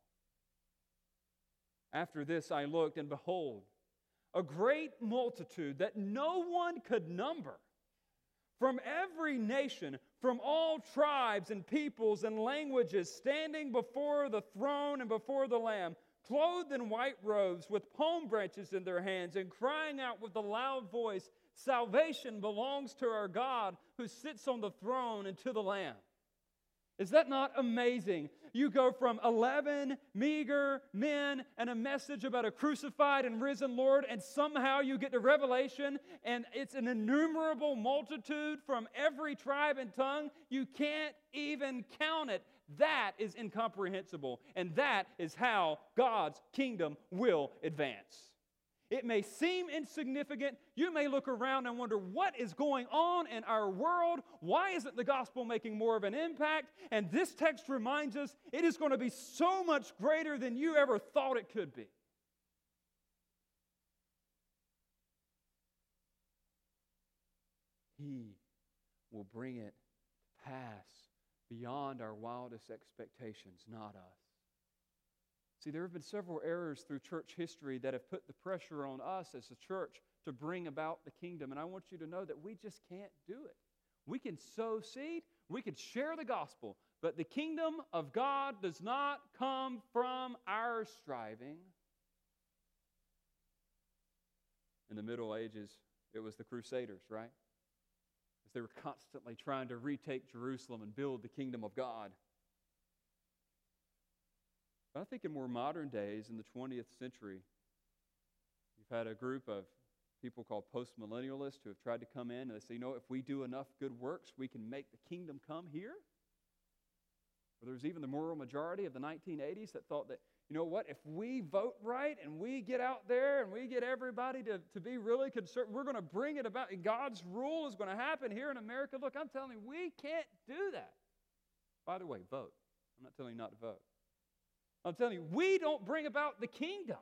After this, I looked, and behold, a great multitude that no one could number from every nation, from all tribes and peoples and languages, standing before the throne and before the Lamb, clothed in white robes, with palm branches in their hands, and crying out with a loud voice Salvation belongs to our God who sits on the throne and to the Lamb. Is that not amazing? You go from 11 meager men and a message about a crucified and risen Lord, and somehow you get to Revelation, and it's an innumerable multitude from every tribe and tongue. You can't even count it. That is incomprehensible, and that is how God's kingdom will advance. It may seem insignificant. You may look around and wonder what is going on in our world? Why isn't the gospel making more of an impact? And this text reminds us it is going to be so much greater than you ever thought it could be. He will bring it to pass beyond our wildest expectations, not us. See, there have been several errors through church history that have put the pressure on us as a church to bring about the kingdom. And I want you to know that we just can't do it. We can sow seed, we can share the gospel, but the kingdom of God does not come from our striving. In the Middle Ages, it was the Crusaders, right? As they were constantly trying to retake Jerusalem and build the kingdom of God. But I think in more modern days, in the 20th century, you've had a group of people called postmillennialists who have tried to come in and they say, you know, if we do enough good works, we can make the kingdom come here. Or there's even the moral majority of the 1980s that thought that, you know what, if we vote right and we get out there and we get everybody to, to be really concerned, we're going to bring it about. God's rule is going to happen here in America. Look, I'm telling you, we can't do that. By the way, vote. I'm not telling you not to vote. I'm telling you, we don't bring about the kingdom.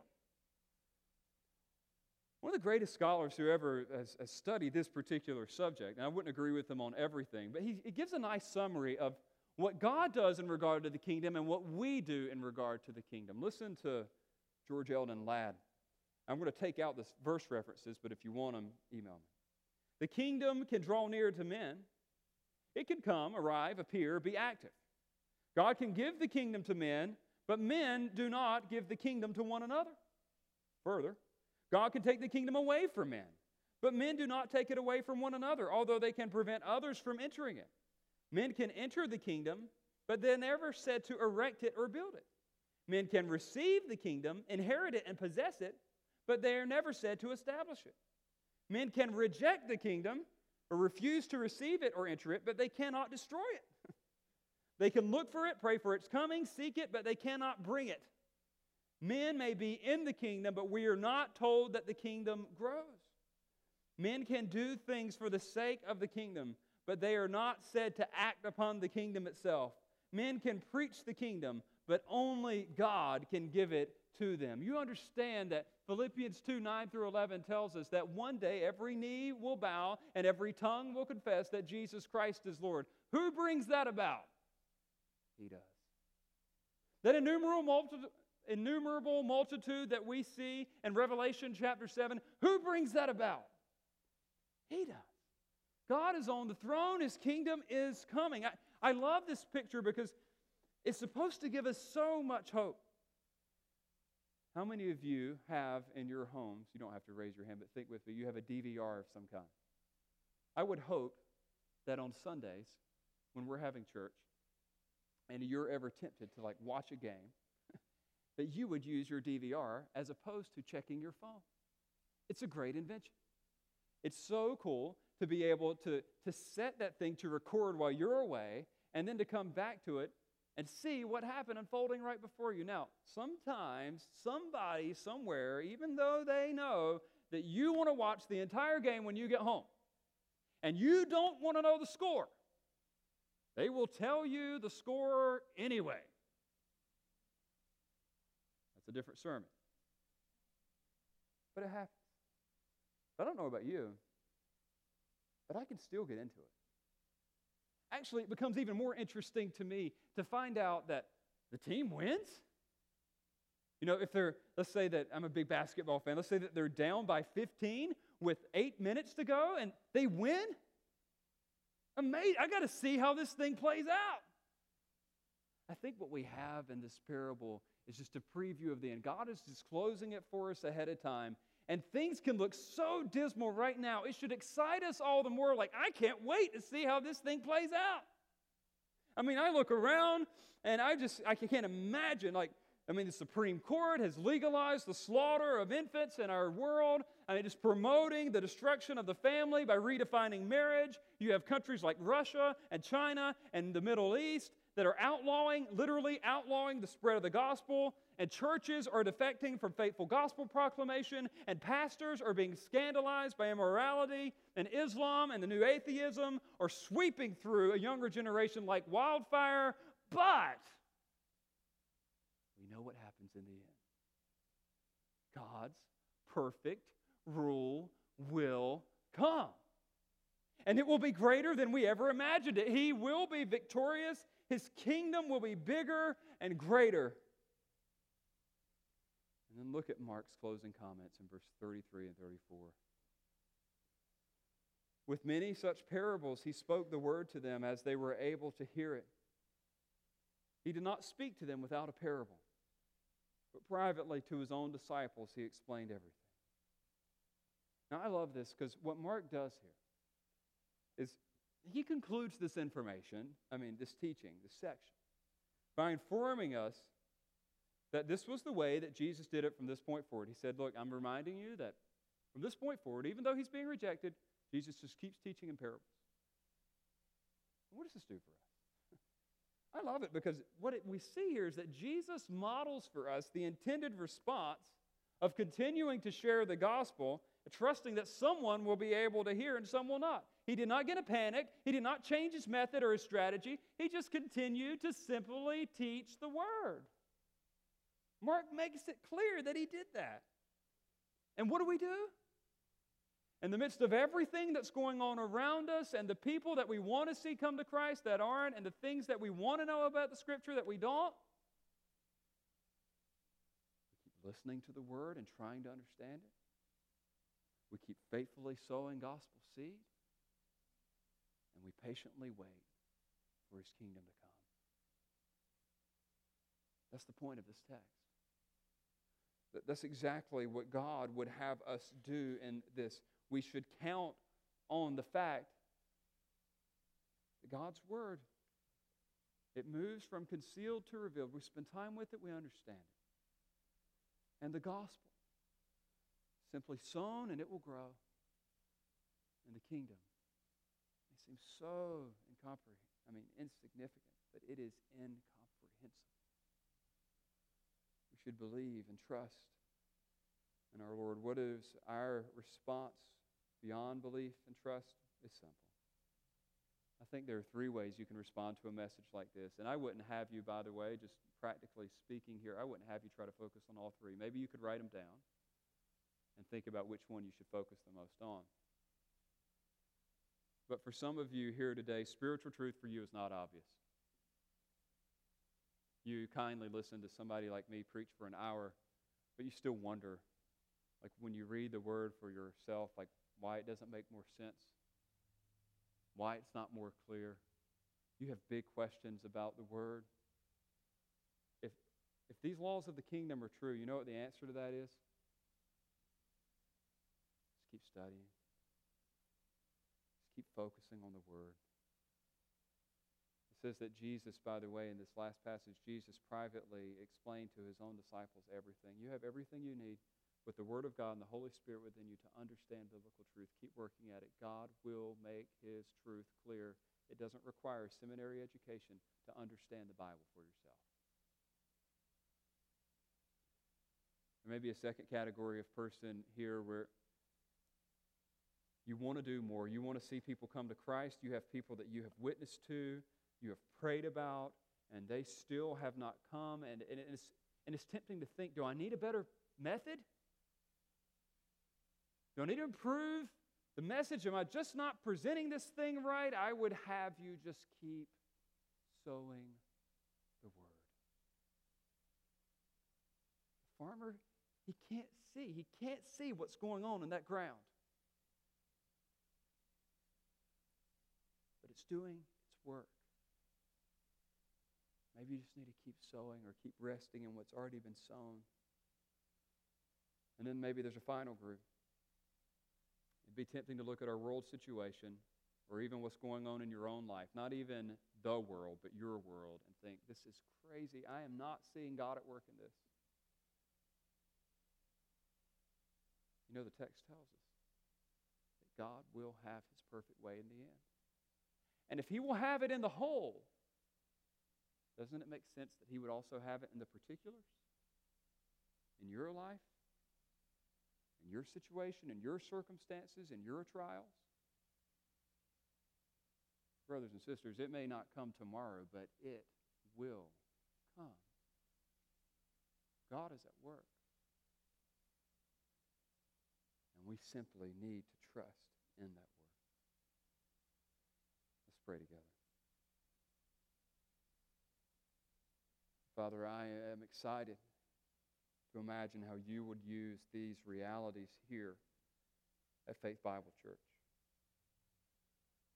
One of the greatest scholars who ever has, has studied this particular subject, and I wouldn't agree with him on everything, but he, he gives a nice summary of what God does in regard to the kingdom and what we do in regard to the kingdom. Listen to George Eldon Ladd. I'm going to take out the verse references, but if you want them, email me. The kingdom can draw near to men. It can come, arrive, appear, be active. God can give the kingdom to men but men do not give the kingdom to one another. Further, God can take the kingdom away from men, but men do not take it away from one another, although they can prevent others from entering it. Men can enter the kingdom, but they're never said to erect it or build it. Men can receive the kingdom, inherit it, and possess it, but they are never said to establish it. Men can reject the kingdom or refuse to receive it or enter it, but they cannot destroy it. They can look for it, pray for its coming, seek it, but they cannot bring it. Men may be in the kingdom, but we are not told that the kingdom grows. Men can do things for the sake of the kingdom, but they are not said to act upon the kingdom itself. Men can preach the kingdom, but only God can give it to them. You understand that Philippians 2 9 through 11 tells us that one day every knee will bow and every tongue will confess that Jesus Christ is Lord. Who brings that about? He does. That innumerable multitude, innumerable multitude that we see in Revelation chapter 7, who brings that about? He does. God is on the throne, His kingdom is coming. I, I love this picture because it's supposed to give us so much hope. How many of you have in your homes, you don't have to raise your hand, but think with me, you have a DVR of some kind? I would hope that on Sundays, when we're having church, and you're ever tempted to like watch a game, that you would use your DVR as opposed to checking your phone. It's a great invention. It's so cool to be able to, to set that thing to record while you're away and then to come back to it and see what happened unfolding right before you. Now, sometimes somebody somewhere, even though they know that you want to watch the entire game when you get home, and you don't want to know the score, they will tell you the score anyway. That's a different sermon. But it happens. I don't know about you, but I can still get into it. Actually, it becomes even more interesting to me to find out that the team wins. You know, if they're, let's say that I'm a big basketball fan, let's say that they're down by 15 with eight minutes to go and they win. Amazing. I got to see how this thing plays out. I think what we have in this parable is just a preview of the end. God is disclosing it for us ahead of time. And things can look so dismal right now. It should excite us all the more. Like, I can't wait to see how this thing plays out. I mean, I look around and I just, I can't imagine, like, I mean, the Supreme Court has legalized the slaughter of infants in our world. Uh, I mean, it's promoting the destruction of the family by redefining marriage. You have countries like Russia and China and the Middle East that are outlawing, literally outlawing the spread of the gospel. And churches are defecting from faithful gospel proclamation. And pastors are being scandalized by immorality. And Islam and the new atheism are sweeping through a younger generation like wildfire. But we know what happens in the end. God's perfect rule will come. And it will be greater than we ever imagined it. He will be victorious. His kingdom will be bigger and greater. And then look at Mark's closing comments in verse 33 and 34. With many such parables, he spoke the word to them as they were able to hear it. He did not speak to them without a parable. But privately to his own disciples, he explained everything. Now, I love this because what Mark does here is he concludes this information, I mean, this teaching, this section, by informing us that this was the way that Jesus did it from this point forward. He said, Look, I'm reminding you that from this point forward, even though he's being rejected, Jesus just keeps teaching in parables. What does this do for us? I love it because what it, we see here is that Jesus models for us the intended response of continuing to share the gospel, trusting that someone will be able to hear and some will not. He did not get a panic. He did not change his method or his strategy. He just continued to simply teach the word. Mark makes it clear that he did that. And what do we do? in the midst of everything that's going on around us and the people that we want to see come to Christ that aren't, and the things that we want to know about the Scripture that we don't, we keep listening to the Word and trying to understand it. We keep faithfully sowing gospel seed, and we patiently wait for His kingdom to come. That's the point of this text. That's exactly what God would have us do in this we should count on the fact that God's Word, it moves from concealed to revealed. We spend time with it, we understand it. And the gospel, simply sown and it will grow. And the kingdom, it seems so incomprehensible, I mean, insignificant, but it is incomprehensible. We should believe and trust in our Lord. What is our response beyond belief and trust is simple. I think there are three ways you can respond to a message like this. And I wouldn't have you, by the way, just practically speaking here, I wouldn't have you try to focus on all three. Maybe you could write them down and think about which one you should focus the most on. But for some of you here today, spiritual truth for you is not obvious. You kindly listen to somebody like me preach for an hour, but you still wonder, like when you read the word for yourself, like why it doesn't make more sense, why it's not more clear. You have big questions about the Word. If, if these laws of the kingdom are true, you know what the answer to that is? Keep studying, just keep focusing on the Word. It says that Jesus, by the way, in this last passage, Jesus privately explained to his own disciples everything. You have everything you need with the Word of God and the Holy Spirit within you to understand biblical truth. Keep working at it. God will make His truth clear. It doesn't require seminary education to understand the Bible for yourself. There may be a second category of person here where you want to do more. You want to see people come to Christ. You have people that you have witnessed to you have prayed about, and they still have not come. And, and, it's, and it's tempting to think do I need a better method? Do I need to improve the message? Am I just not presenting this thing right? I would have you just keep sowing the word. The farmer, he can't see. He can't see what's going on in that ground. It's doing its work. Maybe you just need to keep sowing or keep resting in what's already been sown. And then maybe there's a final group. It'd be tempting to look at our world situation or even what's going on in your own life, not even the world, but your world, and think, this is crazy. I am not seeing God at work in this. You know, the text tells us that God will have his perfect way in the end. And if he will have it in the whole, doesn't it make sense that He would also have it in the particulars? In your life? In your situation? In your circumstances? In your trials? Brothers and sisters, it may not come tomorrow, but it will come. God is at work. And we simply need to trust in that pray together. Father, I am excited to imagine how you would use these realities here at Faith Bible Church.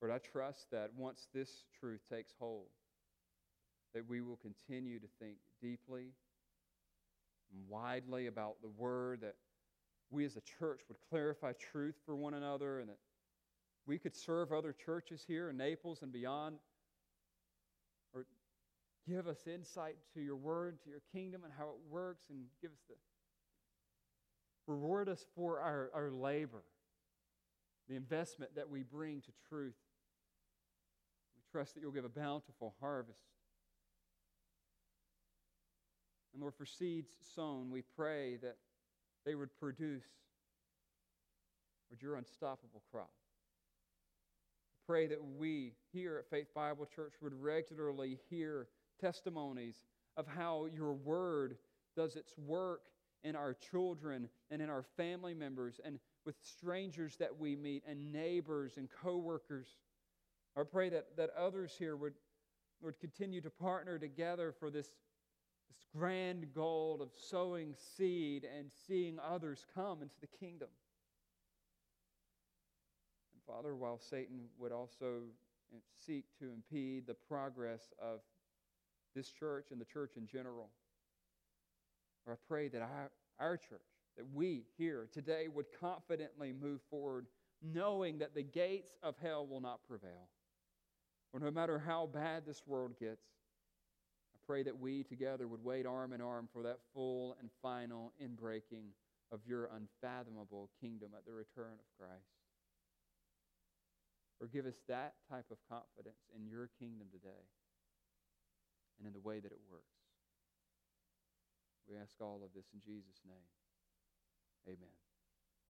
Lord, I trust that once this truth takes hold, that we will continue to think deeply and widely about the Word, that we as a church would clarify truth for one another, and that we could serve other churches here in Naples and beyond Or Give us insight to your word, to your kingdom, and how it works, and give us the reward us for our, our labor, the investment that we bring to truth. We trust that you'll give a bountiful harvest. And Lord, for seeds sown, we pray that they would produce Lord, your unstoppable crop. Pray that we here at Faith Bible Church would regularly hear testimonies of how your word does its work in our children and in our family members and with strangers that we meet and neighbors and coworkers. I pray that, that others here would, would continue to partner together for this, this grand goal of sowing seed and seeing others come into the kingdom. Father, while Satan would also eh, seek to impede the progress of this church and the church in general. I pray that our, our church, that we here today would confidently move forward, knowing that the gates of hell will not prevail. Or no matter how bad this world gets, I pray that we together would wait arm in arm for that full and final inbreaking of your unfathomable kingdom at the return of Christ. Or give us that type of confidence in your kingdom today and in the way that it works. We ask all of this in Jesus' name. Amen.